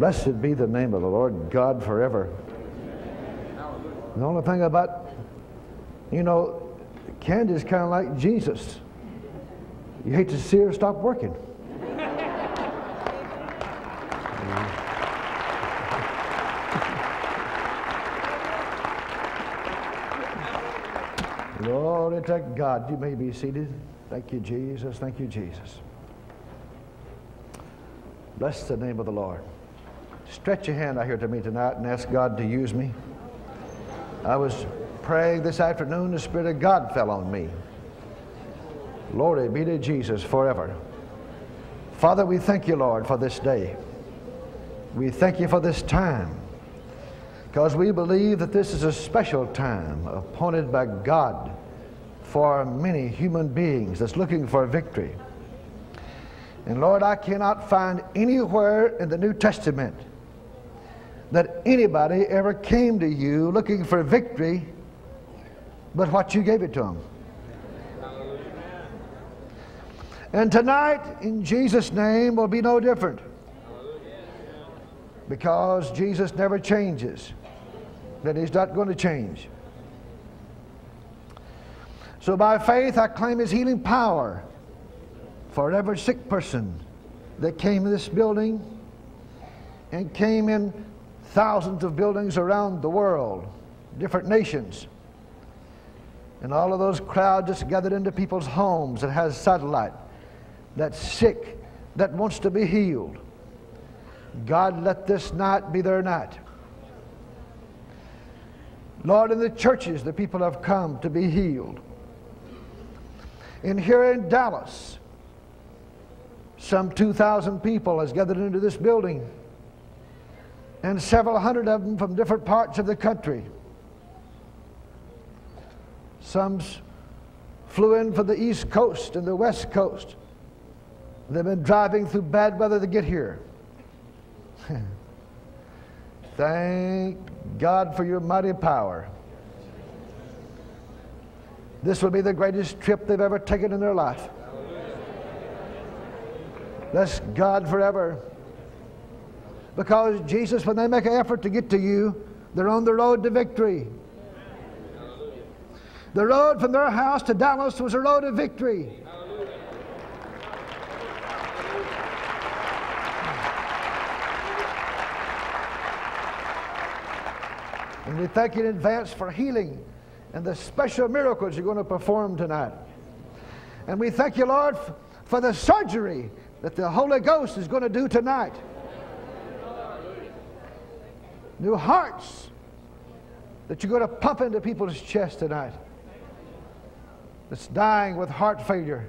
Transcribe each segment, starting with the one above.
Blessed be the name of the Lord God forever. The only thing about, you know, Candy's kind of like Jesus. You hate to see her stop working. Glory to God. You may be seated. Thank you, Jesus. Thank you, Jesus. Bless the name of the Lord. Stretch your hand out here to me tonight and ask God to use me. I was praying this afternoon, the Spirit of God fell on me. Glory be to Jesus forever. Father, we thank you, Lord, for this day. We thank you for this time because we believe that this is a special time appointed by God for many human beings that's looking for victory. And Lord, I cannot find anywhere in the New Testament that anybody ever came to you looking for victory but what you gave it to them. And tonight, in Jesus' name, will be no different. Because Jesus never changes. That He's not going to change. So by faith, I claim His healing power for every sick person that came to this building and came in thousands of buildings around the world, different nations. And all of those crowds just gathered into people's homes that has satellite, that's sick, that wants to be healed. God, let this night be their night. Lord, in the churches, the people have come to be healed. And here in Dallas, some 2,000 people has gathered into this building and several hundred of them from different parts of the country. Some flew in from the East Coast and the West Coast. They've been driving through bad weather to get here. Thank God for your mighty power. This will be the greatest trip they've ever taken in their life. Bless God forever. Because Jesus, when they make an effort to get to you, they're on the road to victory. The road from their house to Dallas was a road of victory. And we thank you in advance for healing and the special miracles you're going to perform tonight. And we thank you, Lord, for the surgery that the Holy Ghost is going to do tonight new hearts that you're going to pump into people's chest tonight that's dying with heart failure.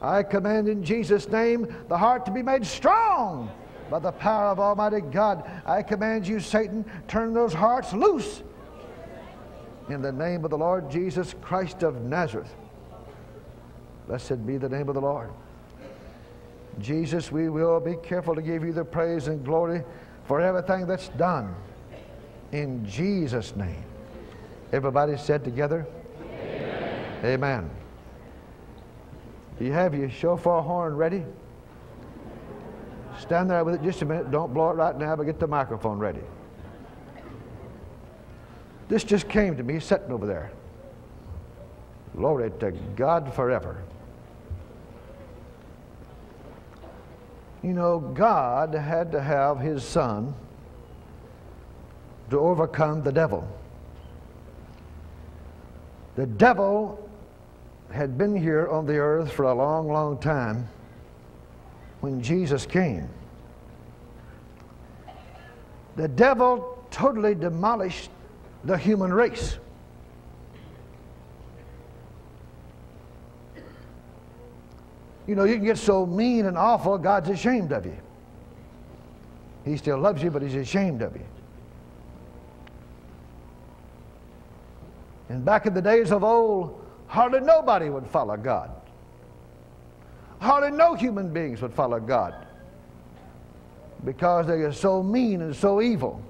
I command in Jesus' name the heart to be made strong by the power of Almighty God. I command you, Satan, turn those hearts loose in the name of the Lord Jesus Christ of Nazareth. Blessed be the name of the Lord. Jesus, we will be careful to give you the praise and glory for everything that's done. In Jesus' name. Everybody said together? Amen. Amen. Do you have your shofar horn ready? Stand there with it just a minute. Don't blow it right now, but get the microphone ready. This just came to me sitting over there. Glory to God forever. You know, God had to have his son to overcome the devil. The devil had been here on the earth for a long, long time when Jesus came. The devil totally demolished the human race. You know, you can get so mean and awful, God's ashamed of you. He still loves you, but He's ashamed of you. And back in the days of old, hardly nobody would follow God. Hardly no human beings would follow God because they are so mean and so evil.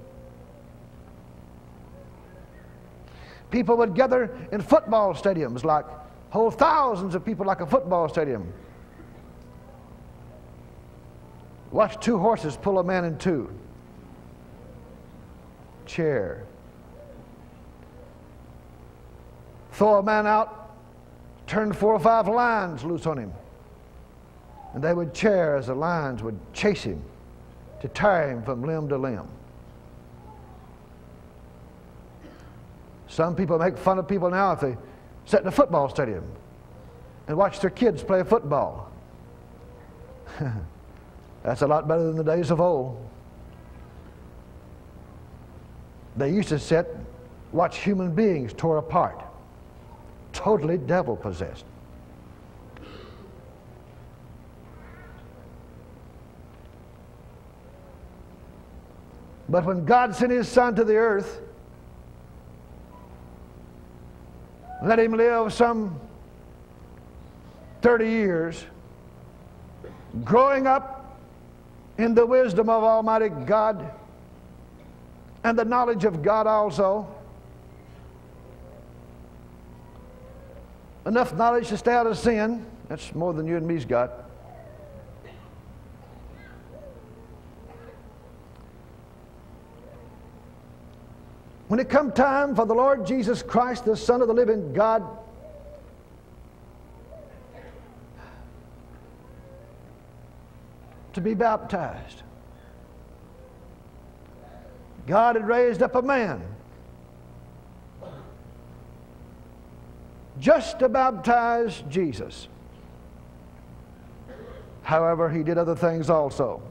People would gather in football stadiums, like hold thousands of people like a football stadium Watch two horses pull a man in two. Chair. Throw a man out, turn four or five lions loose on him. And they would chair as the lions would chase him to tear him from limb to limb. Some people make fun of people now if they sit in a football stadium and watch their kids play football. That's a lot better than the days of old. They used to sit, watch human beings tore apart, totally devil possessed. But when God sent his son to the earth, let him live some 30 years, growing up in the wisdom of Almighty God and the knowledge of God also. Enough knowledge to stay out of sin. That's more than you and me's got. When it come time for the Lord Jesus Christ, the Son of the living God, to be baptized, God had raised up a man just to baptize Jesus. However, he did other things also.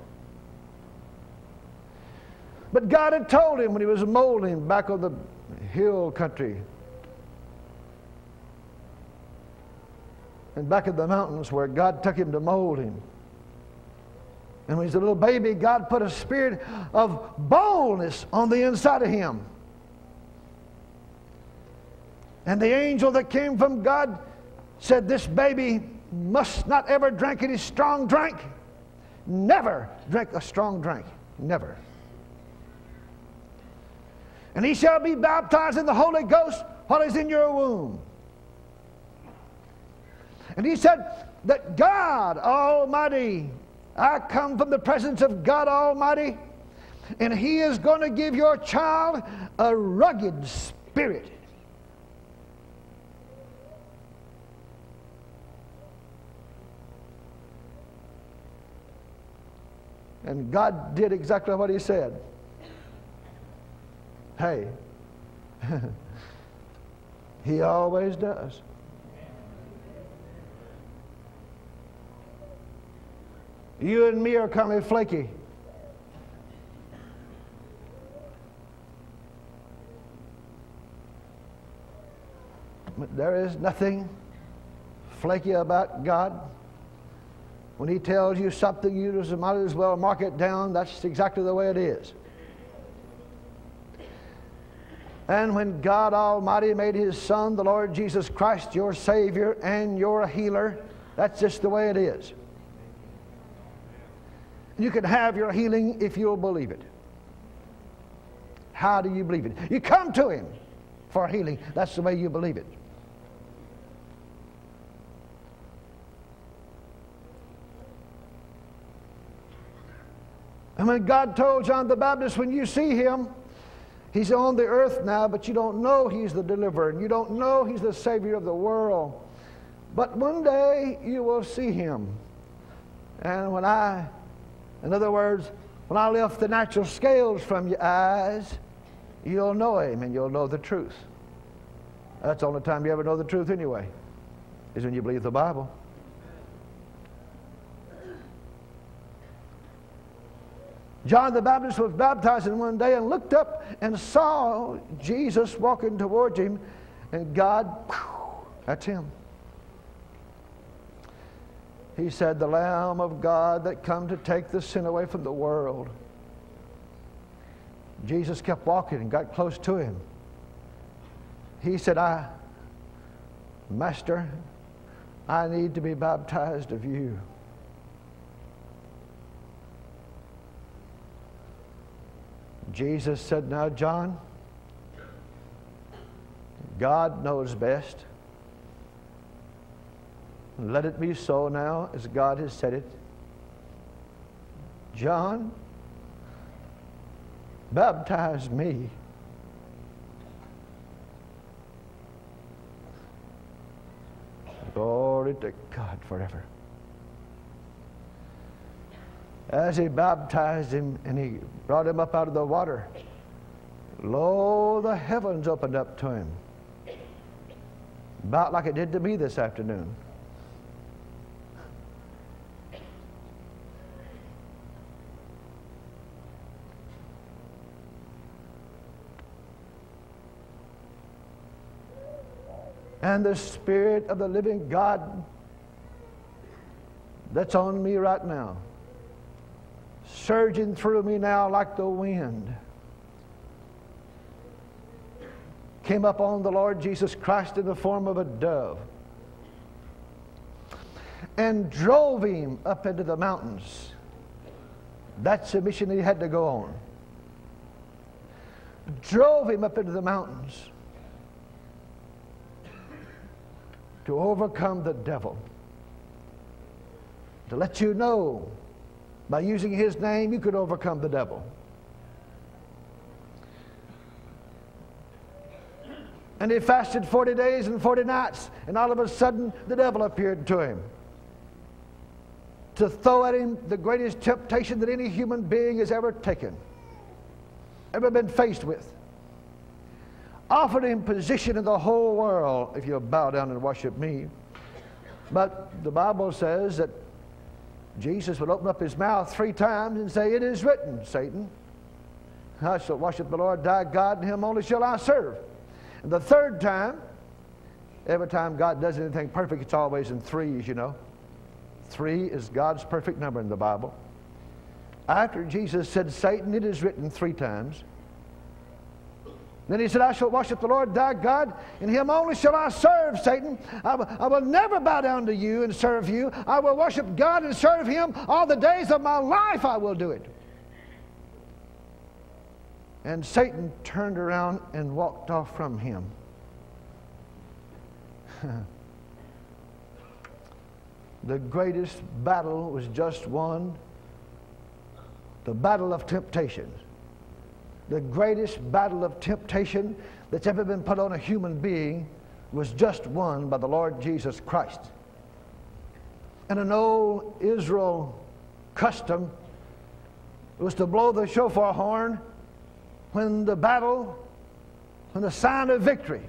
But God had told him when he was molding back on the hill country and back in the mountains where God took him to mold him. And when he's a little baby, God put a spirit of boldness on the inside of him. And the angel that came from God said, This baby must not ever drink any strong drink. Never drink a strong drink. Never and he shall be baptized in the Holy Ghost while he's in your womb. And he said that God Almighty, I come from the presence of God Almighty, and he is going to give your child a rugged spirit. And God did exactly what he said. Hey, he always does. You and me are kind of flaky. But there is nothing flaky about God. When He tells you something, you just might as well mark it down. That's exactly the way it is. And when God Almighty made His Son, the Lord Jesus Christ, your Savior and your healer, that's just the way it is. You can have your healing if you'll believe it. How do you believe it? You come to Him for healing. That's the way you believe it. And when God told John the Baptist, when you see Him, He's on the earth now, but you don't know He's the deliverer. And you don't know He's the Savior of the world. But one day you will see Him. And when I, in other words, when I lift the natural scales from your eyes, you'll know Him and you'll know the truth. That's the only time you ever know the truth anyway, is when you believe the Bible. John the Baptist was baptizing one day and looked up and saw Jesus walking towards him, and God, whew, that's him. He said, The Lamb of God that come to take the sin away from the world. Jesus kept walking and got close to him. He said, I, Master, I need to be baptized of you. Jesus said, Now, John, God knows best. Let it be so now as God has said it. John, baptize me. Glory to God forever. As he baptized him and he brought him up out of the water, lo, the heavens opened up to him. About like it did to me this afternoon. And the Spirit of the living God that's on me right now, surging through me now like the wind, came up on the Lord Jesus Christ in the form of a dove and drove him up into the mountains. That's the mission he had to go on. Drove him up into the mountains to overcome the devil. To let you know by using his name you could overcome the devil. And he fasted 40 days and 40 nights, and all of a sudden the devil appeared to him to throw at him the greatest temptation that any human being has ever taken, ever been faced with offered him position in the whole world if you'll bow down and worship me. But the Bible says that Jesus would open up his mouth three times and say, It is written, Satan. I shall worship the Lord thy God, and him only shall I serve. And the third time, every time God does anything perfect, it's always in threes, you know. Three is God's perfect number in the Bible. After Jesus said, Satan, it is written three times, then he said, I shall worship the Lord thy God, and him only shall I serve, Satan. I, I will never bow down to you and serve you. I will worship God and serve him all the days of my life. I will do it. And Satan turned around and walked off from him. the greatest battle was just won the battle of temptations the greatest battle of temptation that's ever been put on a human being was just won by the Lord Jesus Christ. And an old Israel custom was to blow the shofar horn when the battle, when the sign of victory.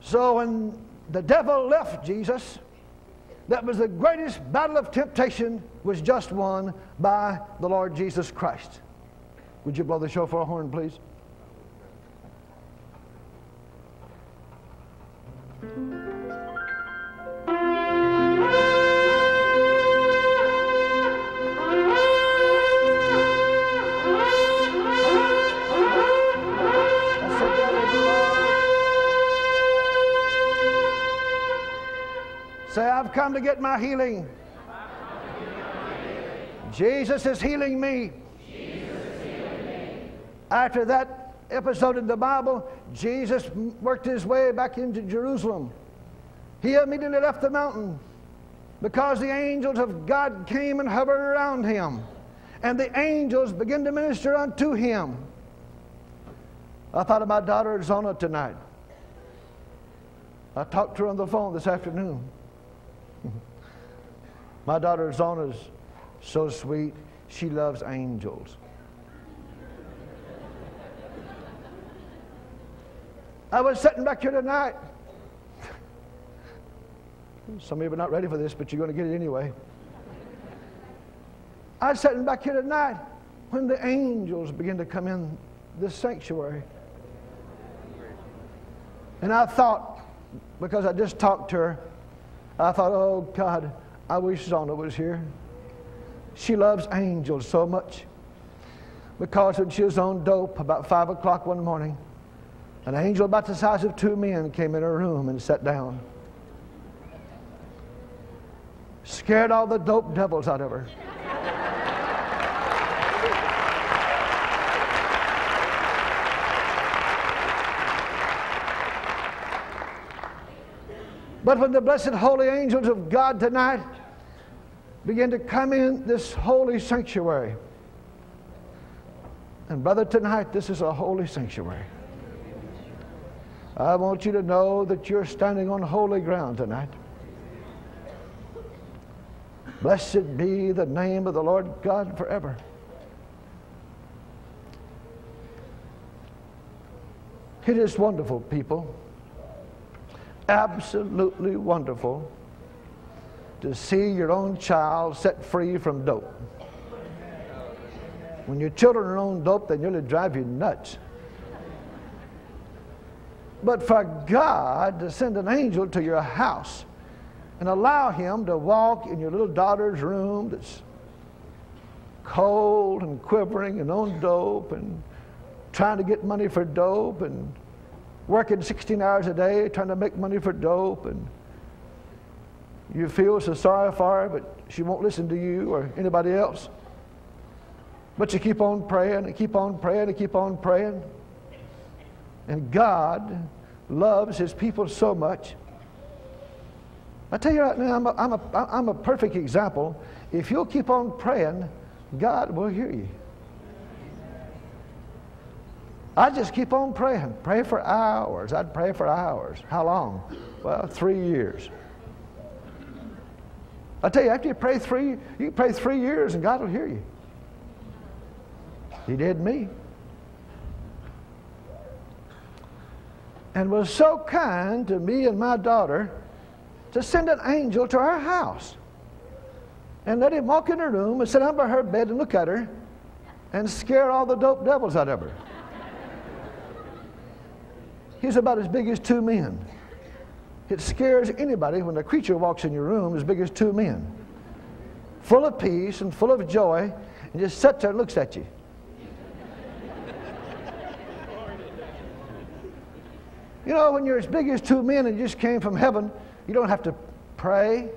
So when the devil left Jesus, that was the greatest battle of temptation was just won by the Lord Jesus Christ. Would you blow the shofar horn, please? Say, I've come to get my healing. Jesus is healing me. After that episode in the Bible, Jesus worked his way back into Jerusalem. He immediately left the mountain because the angels of God came and hovered around him. And the angels began to minister unto him. I thought of my daughter Zona tonight. I talked to her on the phone this afternoon. my daughter Zona's so sweet. She loves angels. I was sitting back here tonight. Some of you are not ready for this, but you're going to get it anyway. I was sitting back here tonight when the angels began to come in this sanctuary. And I thought, because I just talked to her, I thought, oh God, I wish Zona was here. She loves angels so much. Because when she was on dope about 5 o'clock one morning, an angel about the size of two men came in her room and sat down. Scared all the dope devils out of her. But when the blessed holy angels of God tonight begin to come in this holy sanctuary. And, brother, tonight this is a holy sanctuary. I want you to know that you're standing on holy ground tonight. Blessed be the name of the Lord God forever. It is wonderful, people. Absolutely wonderful to see your own child set free from dope. When your children are on dope, they nearly drive you nuts. But for God to send an angel to your house and allow him to walk in your little daughter's room that's cold and quivering and on dope and trying to get money for dope and working 16 hours a day trying to make money for dope and you feel so sorry for her, but she won't listen to you or anybody else. But you keep on praying and keep on praying and keep on praying. And God loves his people so much. I tell you right now, I'm a, I'm a, I'm a perfect example. If you'll keep on praying, God will hear you. I just keep on praying. Pray for hours. I'd pray for hours. How long? Well, three years. I tell you, after you pray three, you pray three years and God will hear you. He did me. And was so kind to me and my daughter to send an angel to our house and let him walk in her room and sit down by her bed and look at her and scare all the dope devils out of her. He's about as big as two men. It scares anybody when a creature walks in your room as big as two men, full of peace and full of joy, and just sits there and looks at you. You know, when you're as big as two men and you just came from heaven, you don't have to pray.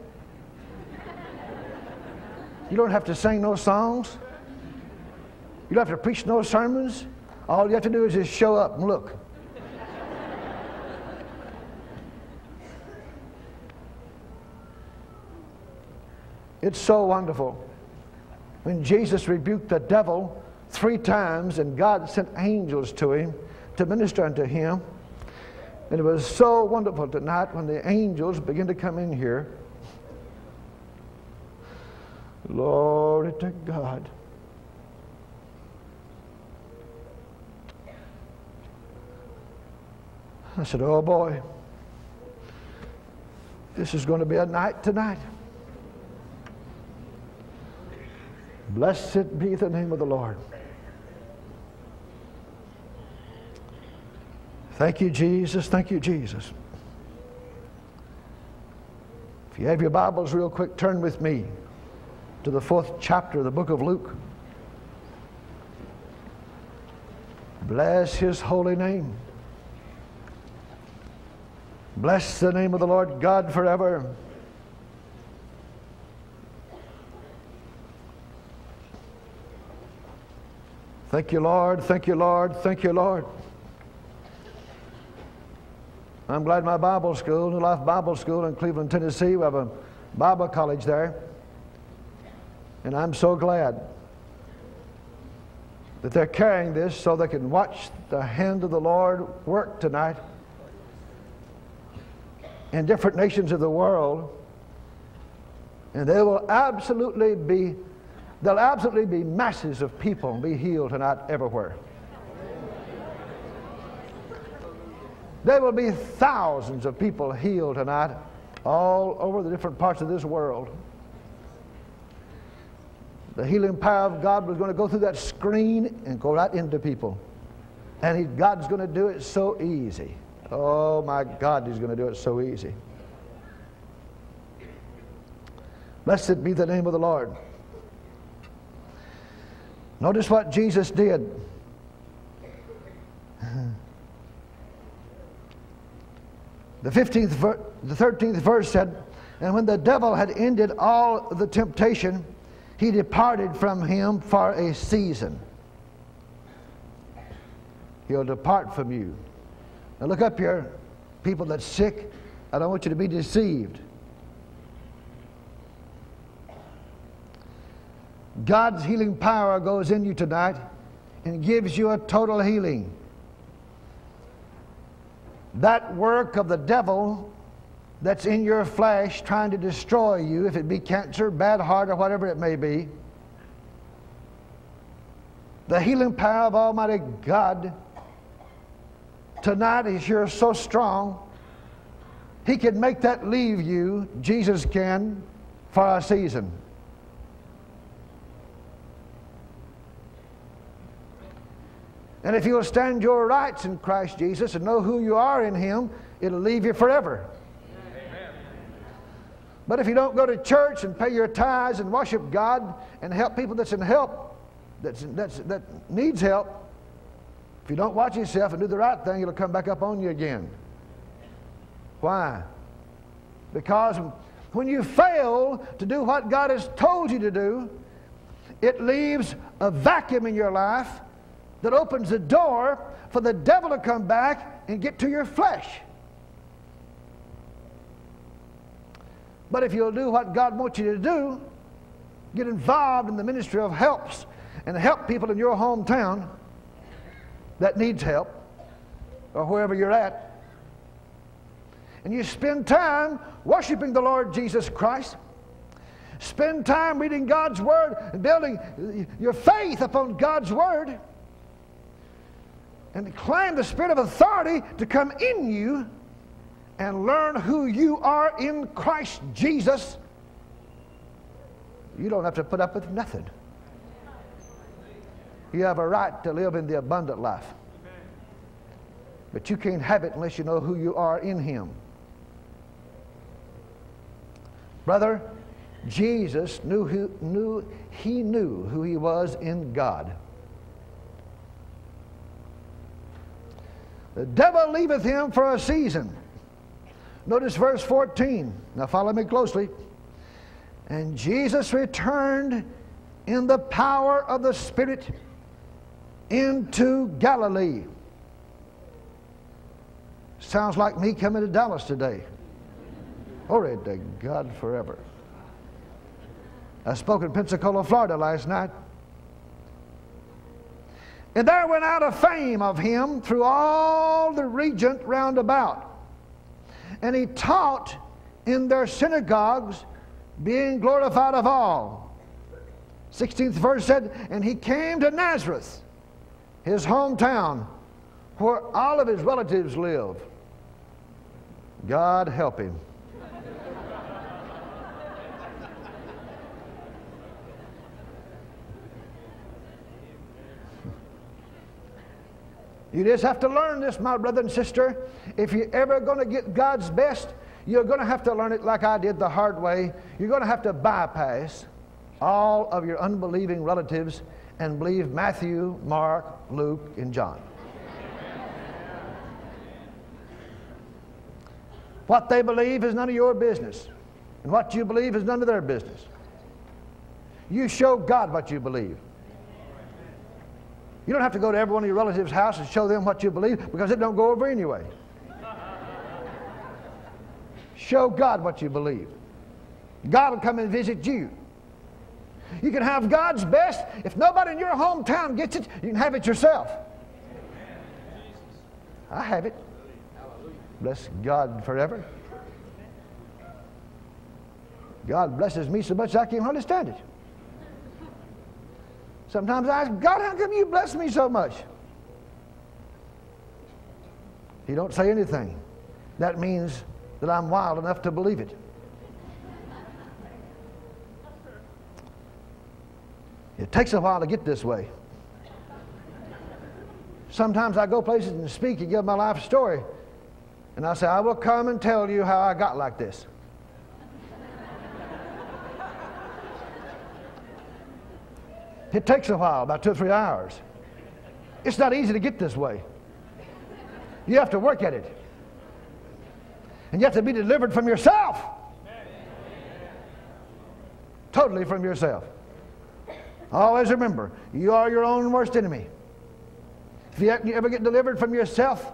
You don't have to sing no songs. You don't have to preach no sermons. All you have to do is just show up and look. It's so wonderful. When Jesus rebuked the devil three times and God sent angels to him to minister unto him, and it was so wonderful tonight when the angels began to come in here. Glory to God. I said, Oh boy, this is going to be a night tonight. Blessed be the name of the Lord. Thank you, Jesus. Thank you, Jesus. If you have your Bibles real quick, turn with me to the fourth chapter of the book of Luke. Bless his holy name. Bless the name of the Lord God forever. Thank you, Lord. Thank you, Lord. Thank you, Lord. I'm glad my Bible school, New Life Bible School in Cleveland, Tennessee, we have a Bible college there. And I'm so glad that they're carrying this so they can watch the hand of the Lord work tonight in different nations of the world. And they will absolutely be, there'll absolutely be masses of people be healed tonight everywhere. There will be thousands of people healed tonight all over the different parts of this world. The healing power of God was going to go through that screen and go right into people. And he, God's going to do it so easy. Oh my God, He's going to do it so easy. Blessed be the name of the Lord. Notice what Jesus did. The 15th, ver- the 13th verse said, And when the devil had ended all the temptation, he departed from him for a season. He'll depart from you. Now look up here, people that's sick. I don't want you to be deceived. God's healing power goes in you tonight and gives you a total healing. That work of the devil that's in your flesh trying to destroy you, if it be cancer, bad heart, or whatever it may be, the healing power of Almighty God tonight is here so strong, He can make that leave you, Jesus can, for a season. And if you'll stand your rights in Christ Jesus and know who you are in Him, it'll leave you forever. Amen. But if you don't go to church and pay your tithes and worship God and help people that's in help, that's, that's, that needs help, if you don't watch yourself and do the right thing, it'll come back up on you again. Why? Because when you fail to do what God has told you to do, it leaves a vacuum in your life that opens the door for the devil to come back and get to your flesh. But if you'll do what God wants you to do, get involved in the ministry of helps and help people in your hometown that needs help or wherever you're at, and you spend time worshiping the Lord Jesus Christ, spend time reading God's Word and building your faith upon God's Word and claim the spirit of authority to come in you and learn who you are in Christ Jesus, you don't have to put up with nothing. You have a right to live in the abundant life. But you can't have it unless you know who you are in Him. Brother, Jesus knew, who, knew he knew who he was in God. The devil leaveth him for a season. Notice verse 14. Now follow me closely. And Jesus returned in the power of the Spirit into Galilee. Sounds like me coming to Dallas today. Glory to God forever. I spoke in Pensacola, Florida last night. And there went out a fame of him through all the region round about. And he taught in their synagogues, being glorified of all. 16th verse said, And he came to Nazareth, his hometown, where all of his relatives live. God help him. You just have to learn this, my brother and sister. If you're ever going to get God's best, you're going to have to learn it like I did the hard way. You're going to have to bypass all of your unbelieving relatives and believe Matthew, Mark, Luke, and John. What they believe is none of your business, and what you believe is none of their business. You show God what you believe. You don't have to go to every one of your relatives' house and show them what you believe because it don't go over anyway. show God what you believe. God will come and visit you. You can have God's best. If nobody in your hometown gets it, you can have it yourself. I have it. Bless God forever. God blesses me so much I can't hardly stand it. Sometimes I ask, God, how come you bless me so much? He don't say anything. That means that I'm wild enough to believe it. It takes a while to get this way. Sometimes I go places and speak and give my life story. And I say, I will come and tell you how I got like this. It takes a while, about two or three hours. It's not easy to get this way. You have to work at it. And you have to be delivered from yourself. Totally from yourself. Always remember, you are your own worst enemy. If you ever get delivered from yourself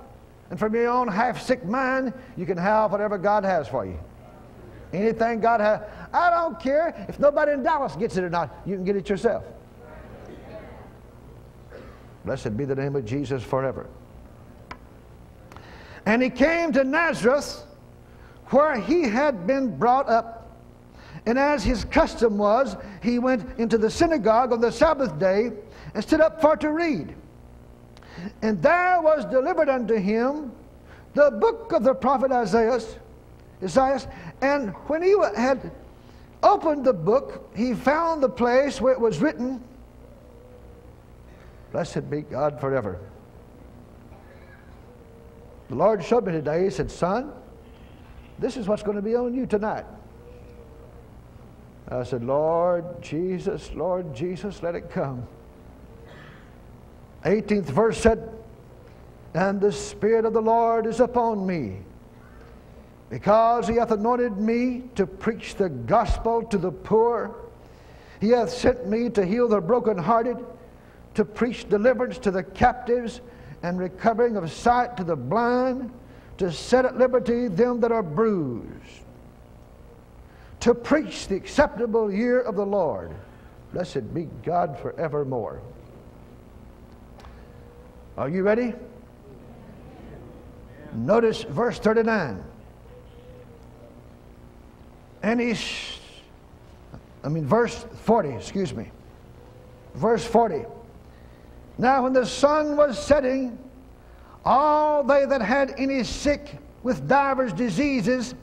and from your own half sick mind, you can have whatever God has for you. Anything God has. I don't care if nobody in Dallas gets it or not. You can get it yourself. Blessed be the name of Jesus forever. And he came to Nazareth, where he had been brought up. And as his custom was, he went into the synagogue on the Sabbath day and stood up for to read. And there was delivered unto him the book of the prophet Isaiah. Isaiah. And when he had opened the book, he found the place where it was written, Blessed be God forever. The Lord showed me today, he said, Son, this is what's going to be on you tonight. I said, Lord Jesus, Lord Jesus, let it come. 18th verse said, And the Spirit of the Lord is upon me, because he hath anointed me to preach the gospel to the poor. He hath sent me to heal the brokenhearted, to preach deliverance to the captives, and recovering of sight to the blind, to set at liberty them that are bruised, to preach the acceptable year of the Lord. Blessed be God forevermore. Are you ready? Notice verse 39. And he's, I mean, verse 40, excuse me. Verse 40. Now, when the sun was setting, all they that had any sick with divers diseases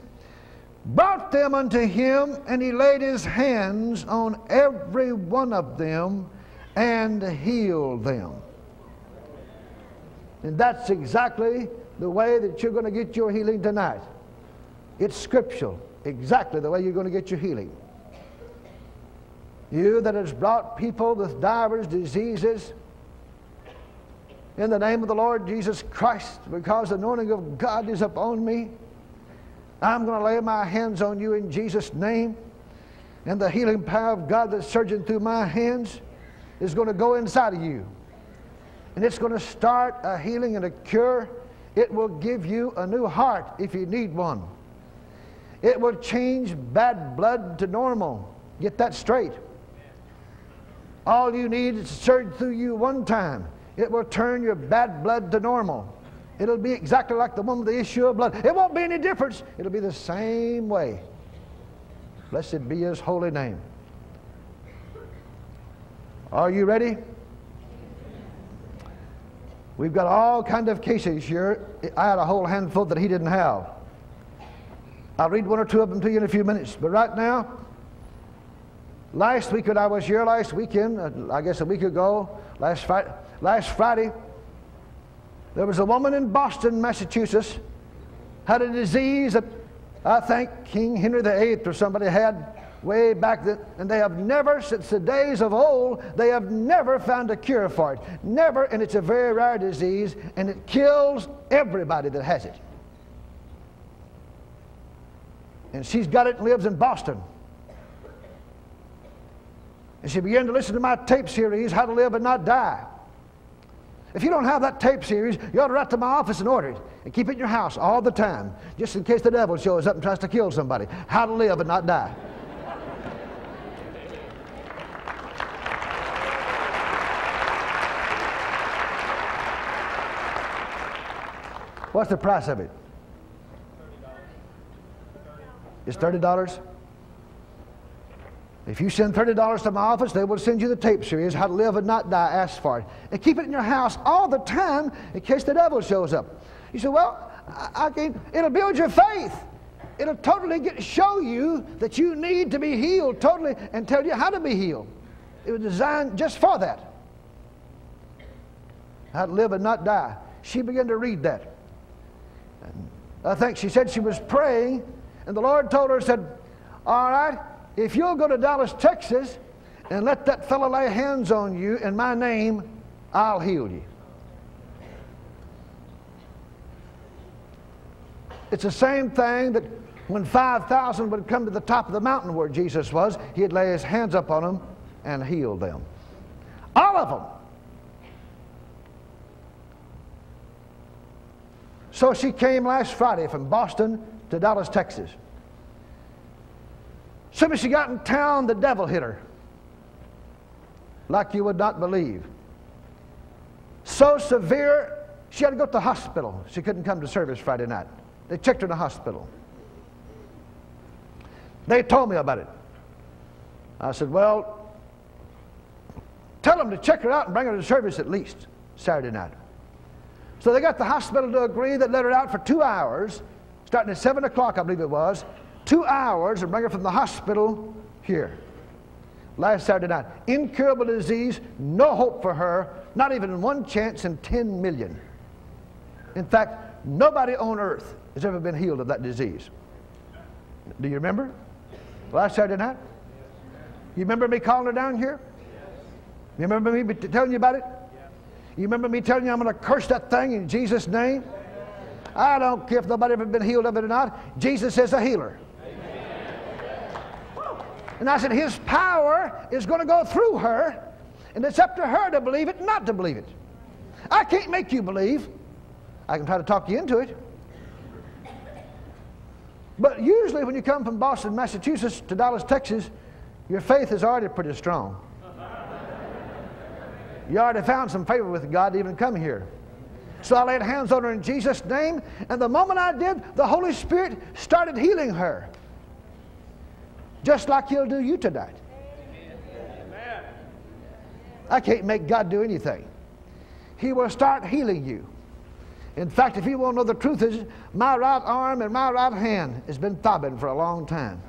brought them unto him, and he laid his hands on every one of them and healed them. And that's exactly the way that you're going to get your healing tonight. It's scriptural, exactly the way you're going to get your healing. You that has brought people with divers diseases in the name of the Lord Jesus Christ, because the anointing of God is upon me, I'm going to lay my hands on you in Jesus' name. And the healing power of God that's surging through my hands is going to go inside of you and it's going to start a healing and a cure. It will give you a new heart if you need one. It will change bad blood to normal. Get that straight. All you need is to surge through you one time. It will turn your bad blood to normal. It'll be exactly like the one with the issue of blood. It won't be any difference. It'll be the same way. Blessed be his holy name. Are you ready? We've got all kind of cases here. I had a whole handful that he didn't have. I'll read one or two of them to you in a few minutes. But right now, last week when I was here last weekend, uh, I guess a week ago, last Friday, last Friday, there was a woman in Boston, Massachusetts, had a disease that I think King Henry VIII or somebody had way back then, and they have never, since the days of old, they have never found a cure for it. Never, and it's a very rare disease, and it kills everybody that has it. And she's got it and lives in Boston. And she began to listen to my tape series, How to Live and Not Die. If you don't have that tape series, you ought to write to my office and order it and keep it in your house all the time, just in case the devil shows up and tries to kill somebody. How to live and not die. What's the price of it? It's $30. If you send $30 to my office, they will send you the tape series, How to Live and Not Die. Ask for it. And keep it in your house all the time in case the devil shows up. You say, Well, I, can, it'll build your faith. It'll totally get, show you that you need to be healed totally and tell you how to be healed. It was designed just for that. How to live and not die. She began to read that. And I think she said she was praying, and the Lord told her, said, All right, if you'll go to Dallas, Texas, and let that fellow lay hands on you in my name, I'll heal you. It's the same thing that when 5,000 would come to the top of the mountain where Jesus was, he'd lay his hands up on them and heal them. All of them. So she came last Friday from Boston to Dallas, Texas. Soon as she got in town, the devil hit her. Like you would not believe. So severe, she had to go to the hospital. She couldn't come to service Friday night. They checked her in the hospital. They told me about it. I said, Well, tell them to check her out and bring her to service at least Saturday night. So they got the hospital to agree that let her out for two hours, starting at 7 o'clock, I believe it was, two hours and bring her from the hospital here. Last Saturday night. Incurable disease, no hope for her, not even one chance in 10 million. In fact, nobody on earth has ever been healed of that disease. Do you remember? Last Saturday night? You remember me calling her down here? You remember me telling you about it? You remember me telling you I'm going to curse that thing in Jesus' name? I don't care if nobody ever been healed of it or not. Jesus is a healer. And I said, His power is going to go through her, and it's up to her to believe it, not to believe it. I can't make you believe. I can try to talk you into it. But usually, when you come from Boston, Massachusetts to Dallas, Texas, your faith is already pretty strong. You already found some favor with God to even come here. So I laid hands on her in Jesus' name, and the moment I did, the Holy Spirit started healing her. Just like He'll do you tonight. I can't make God do anything. He will start healing you. In fact, if you want to know the truth, is my right arm and my right hand has been throbbing for a long time.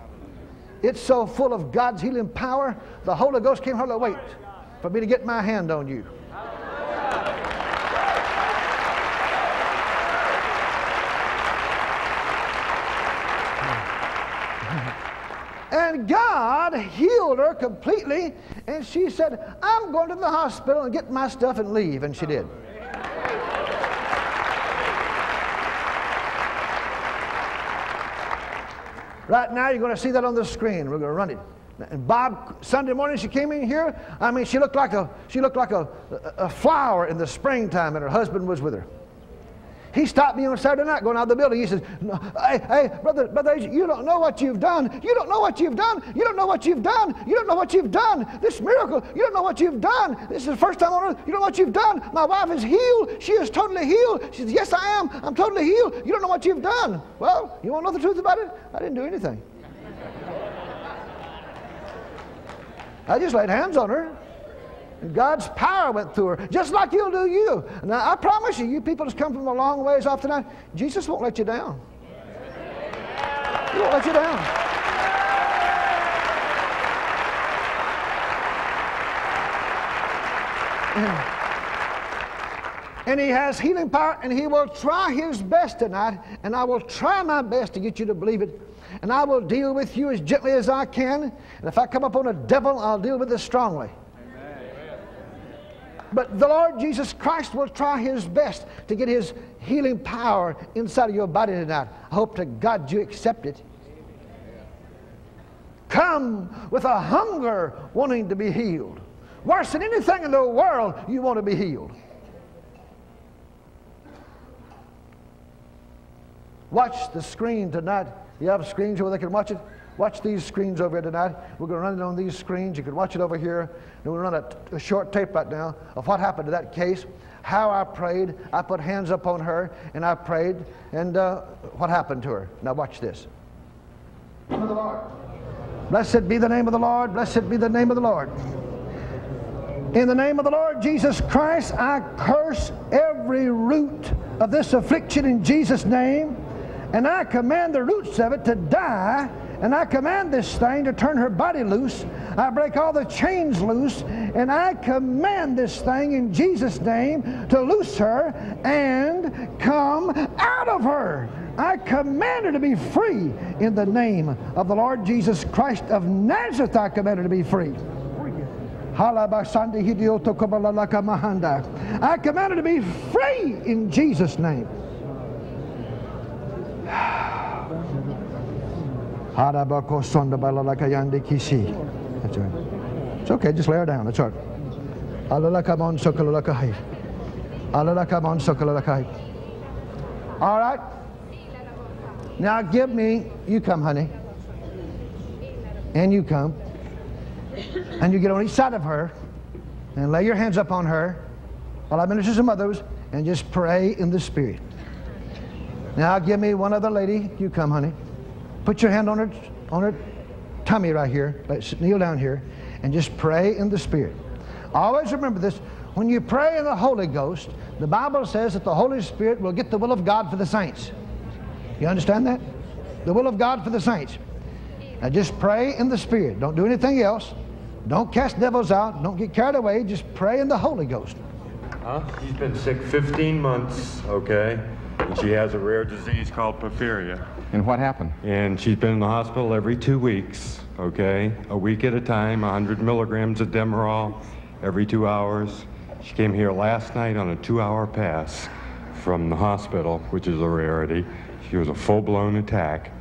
It's so full of God's healing power, the Holy Ghost can't hardly wait for me to get my hand on you. And God healed her completely. And she said, I'm going to the hospital and get my stuff and leave. And she did. Right now, you're going to see that on the screen. We're going to run it. And Bob, Sunday morning, she came in here. I mean, she looked like a she looked like a, a, flower in the springtime, and her husband was with her. He stopped me on Saturday night going out of the building. He says, hey, hey, brother, brother, you don't know what you've done. You don't know what you've done. You don't know what you've done. You don't know what you've done. This miracle, you don't know what you've done. This is the first time on earth. You don't know what you've done. My wife is healed. She is totally healed. She says, yes, I am. I'm totally healed. You don't know what you've done. Well, you want to know the truth about it? I didn't do anything. I just laid hands on her. And God's power went through her, just like He'll do you. Now, I promise you, you people that's come from a long ways off tonight, Jesus won't let you down. He won't let you down. And he has healing power, and he will try his best tonight, and I will try my best to get you to believe it. And I will deal with you as gently as I can. And if I come upon a devil, I'll deal with it strongly. But the Lord Jesus Christ will try his best to get his healing power inside of your body tonight. I hope to God you accept it. Come with a hunger wanting to be healed. Worse than anything in the world, you want to be healed. Watch the screen tonight. You have screens where they can watch it. Watch these screens over here tonight. We're going to run it on these screens. You can watch it over here. And we'll run a, a short tape right now of what happened to that case, how I prayed. I put hands up on her and I prayed, and uh, what happened to her. Now, watch this. Blessed be the name of the Lord. Blessed be the name of the Lord. In the name of the Lord Jesus Christ, I curse every root of this affliction in Jesus' name, and I command the roots of it to die and I command this thing to turn her body loose. I break all the chains loose. And I command this thing in Jesus' name to loose her and come out of her. I command her to be free in the name of the Lord Jesus Christ of Nazareth. I command her to be free. I command her to be free in Jesus' name. That's right. It's okay, just lay her down. That's all right. All right. Now give me, you come, honey. and you come, and you get on each side of her, and lay your hands up on her while I minister some others, and just pray in the Spirit. Now, give me one other lady. You come, honey. Put your hand on her, on her tummy right here. Let's Kneel down here, and just pray in the Spirit. Always remember this. When you pray in the Holy Ghost, the Bible says that the Holy Spirit will get the will of God for the saints. You understand that? The will of God for the saints. Now just pray in the Spirit. Don't do anything else. Don't cast devils out. Don't get carried away. Just pray in the Holy Ghost. Huh? He's been sick 15 months, okay? And she has a rare disease called porphyria. And what happened? And she's been in the hospital every two weeks, okay? A week at a time, 100 milligrams of Demerol every two hours. She came here last night on a two-hour pass from the hospital, which is a rarity. She was a full-blown attack,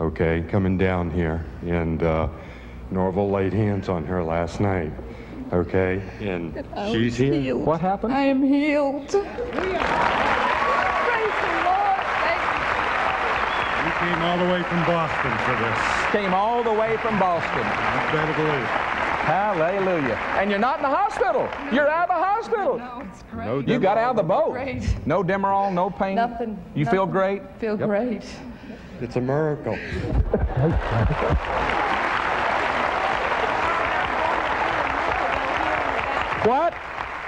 okay, coming down here. And uh, Norvel laid hands on her last night, okay? And she's here. Healed. What happened? I am healed. Praise the Lord. Thank We came all the way from Boston for this. Came all the way from Boston. That's better believe. Hallelujah. And you're not in the hospital. You're out of the hospital. No, it's great. No You got out of the boat. Great. No Demerol, no pain. Nothing. You feel great? Feel Yep. great. It's a miracle. What?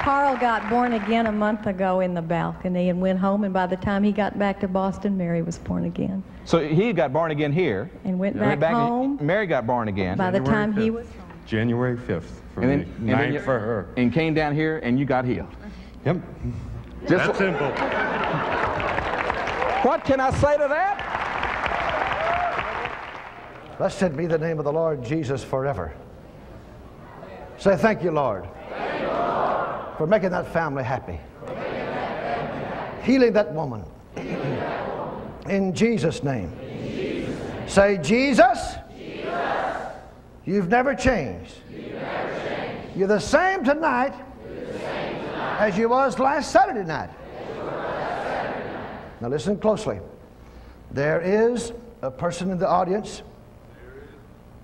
Carl got born again a month ago in the balcony and went home, and by the time he got back to Boston, Mary was born again. So he got born again here. And went Went back and- home. Mary got born again. By the January time he 5th. was January 5th for and then, me. and Ninth you- for her. And came down here and you got healed. Yep. Just That's simple. what can I say to that? Blessed be the name of the Lord Jesus forever. Say thank you, Lord, for making that family happy, healing that woman. In Jesus' name. Say, Jesus, you've never changed. You're the same tonight as you was last Saturday night. Now listen closely. There is a person in the audience.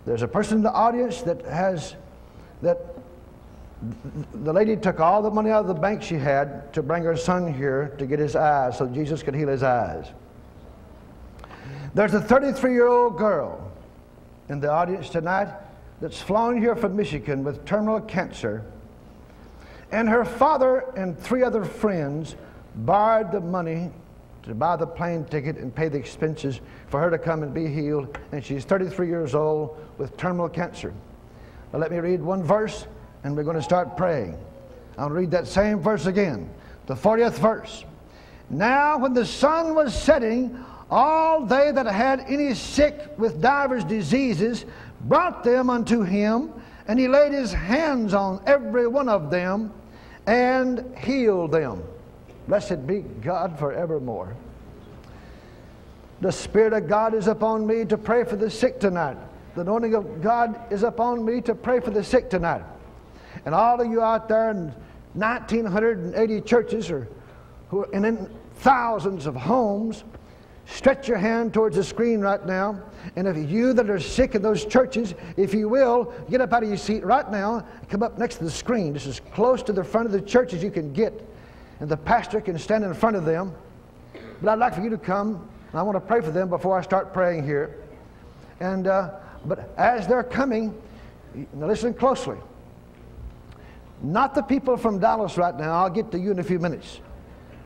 There's a person in the audience that has that the lady took all the money out of the bank she had to bring her son here to get his eyes so Jesus could heal his eyes. There's a 33 year old girl in the audience tonight that's flown here from Michigan with terminal cancer. And her father and three other friends borrowed the money to buy the plane ticket and pay the expenses for her to come and be healed. And she's 33 years old with terminal cancer. Now, let me read one verse and we're going to start praying. I'll read that same verse again, the 40th verse. Now, when the sun was setting, all they that had any sick with divers diseases brought them unto him, and he laid his hands on every one of them and healed them. Blessed be God forevermore. The Spirit of God is upon me to pray for the sick tonight. The anointing of God is upon me to pray for the sick tonight. And all of you out there in 1,980 churches or who and in thousands of homes, stretch your hand towards the screen right now. And if you that are sick in those churches, if you will, get up out of your seat right now and come up next to the screen, just as close to the front of the church as you can get. And the pastor can stand in front of them. But I'd like for you to come, and I want to pray for them before I start praying here. And uh, but as they're coming, listen closely. Not the people from Dallas right now. I'll get to you in a few minutes.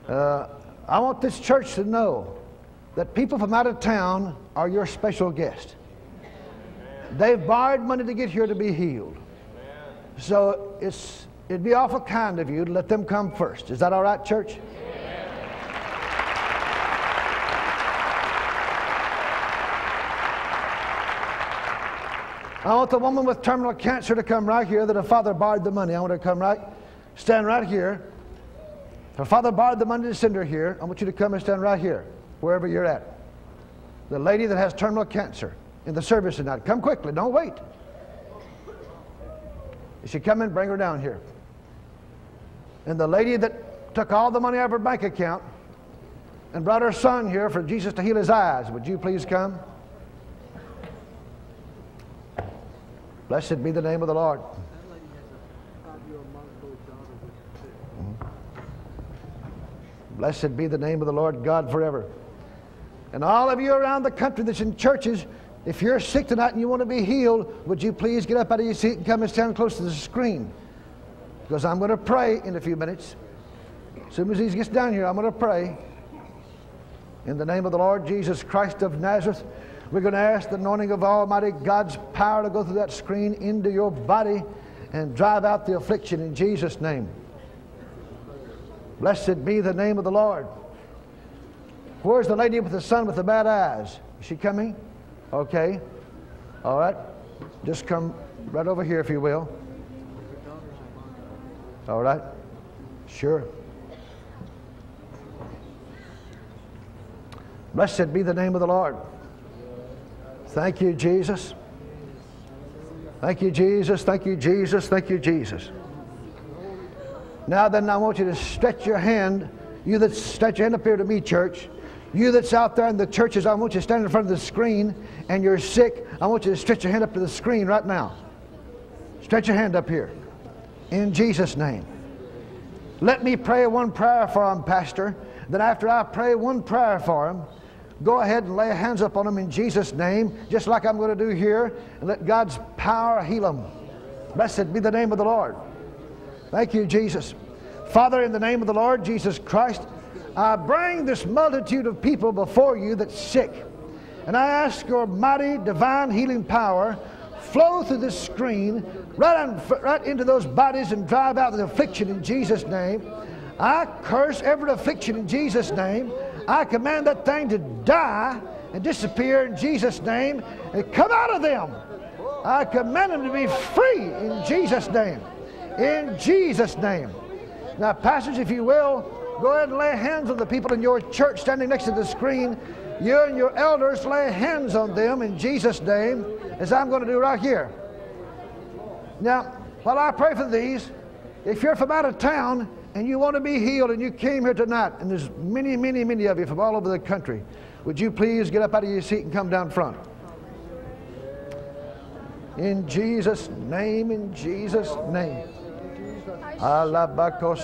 Uh, I want this church to know that people from out of town are your special guest. They've borrowed money to get here to be healed. So it's it'd be awful kind of you to let them come first. Is that all right, church? I want the woman with terminal cancer to come right here that her father borrowed the money. I want her to come right, stand right here. Her father borrowed the money to send her here. I want you to come and stand right here, wherever you're at. The lady that has terminal cancer in the service tonight. Come quickly, don't wait. If she come in, bring her down here. And the lady that took all the money out of her bank account and brought her son here for Jesus to heal his eyes, would you please come? Blessed be the name of the Lord. Blessed be the name of the Lord God forever. And all of you around the country that's in churches, if you're sick tonight and you want to be healed, would you please get up out of your seat and come and stand close to the screen? Because I'm going to pray in a few minutes. As soon as he gets down here, I'm going to pray. In the name of the Lord Jesus Christ of Nazareth, we're going to ask the anointing of Almighty God's power to go through that screen into your body and drive out the affliction in Jesus' name. Blessed be the name of the Lord. Where's the lady with the son with the bad eyes? Is she coming? Okay. All right. Just come right over here, if you will. All right. Sure. Blessed be the name of the Lord. Thank you, Jesus. Thank you, Jesus. Thank you, Jesus. Thank you, Jesus. Now then, I want you to stretch your hand. You that stretch your hand up here to me, church. You that's out there in the churches, I want you to stand in front of the screen and you're sick. I want you to stretch your hand up to the screen right now. Stretch your hand up here. In Jesus' name. Let me pray one prayer for him, Pastor. Then after I pray one prayer for him, go ahead and lay hands up on him in Jesus' name, just like I'm going to do here, and let God's power heal them. Blessed be the name of the Lord. Thank you, Jesus. Father, in the name of the Lord Jesus Christ, I bring this multitude of people before you that's sick. And I ask your mighty divine healing power flow through this screen right, on, right into those bodies and drive out the affliction in Jesus' name. I curse every affliction in Jesus' name. I command that thing to die and disappear in Jesus' name and come out of them. I command them to be free in Jesus' name. In Jesus' name. Now, pastors, if you will, go ahead and lay hands on the people in your church standing next to the screen. You and your elders lay hands on them in Jesus' name, as I'm going to do right here. Now, while I pray for these, if you're from out of town and you want to be healed and you came here tonight, and there's many, many, many of you from all over the country, would you please get up out of your seat and come down front? In Jesus' name, in Jesus' name. Alabako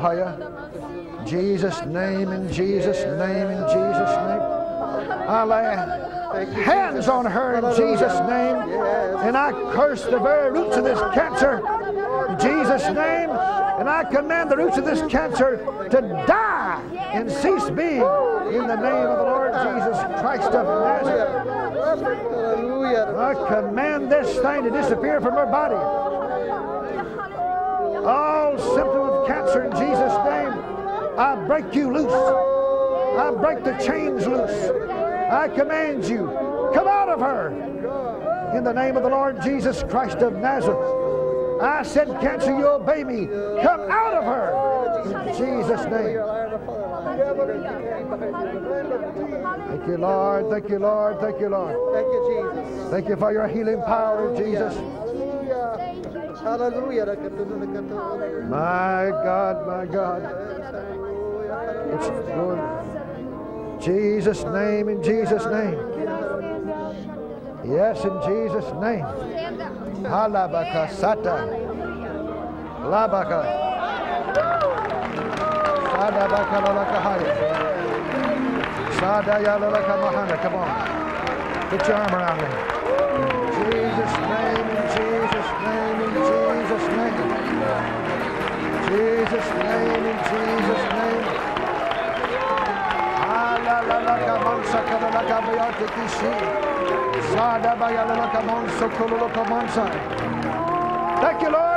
haya. Jesus' name, in Jesus' name, in Jesus' name. Lay hands on her in Jesus' name. And I curse the very roots of this cancer in Jesus' name. And I command the roots of this cancer to die and cease being in the name of the Lord Jesus Christ of Nazareth. I command this thing to disappear from her body. All symptom of cancer in Jesus' name, I break you loose. I break the chains loose. I command you, come out of her. In the name of the Lord Jesus Christ of Nazareth. I said, cancer, you obey me. Come out of her. In Jesus' name. Thank you, Lord. Thank you, Lord. Thank you, Lord. Thank you, Jesus. Thank you for your healing power, Jesus. Hallelujah. My God, my God. It's good. Jesus' name, in Jesus' name. Yes, in Jesus' name. Halabaka sata. Labaka. Sadabaka lalakahaya. Sadaya lalakamahana. Come on. Put your arm around me. Jesus' name, in Jesus' name, in Jesus' name. Jesus' name, in Jesus' Thank you, Lord,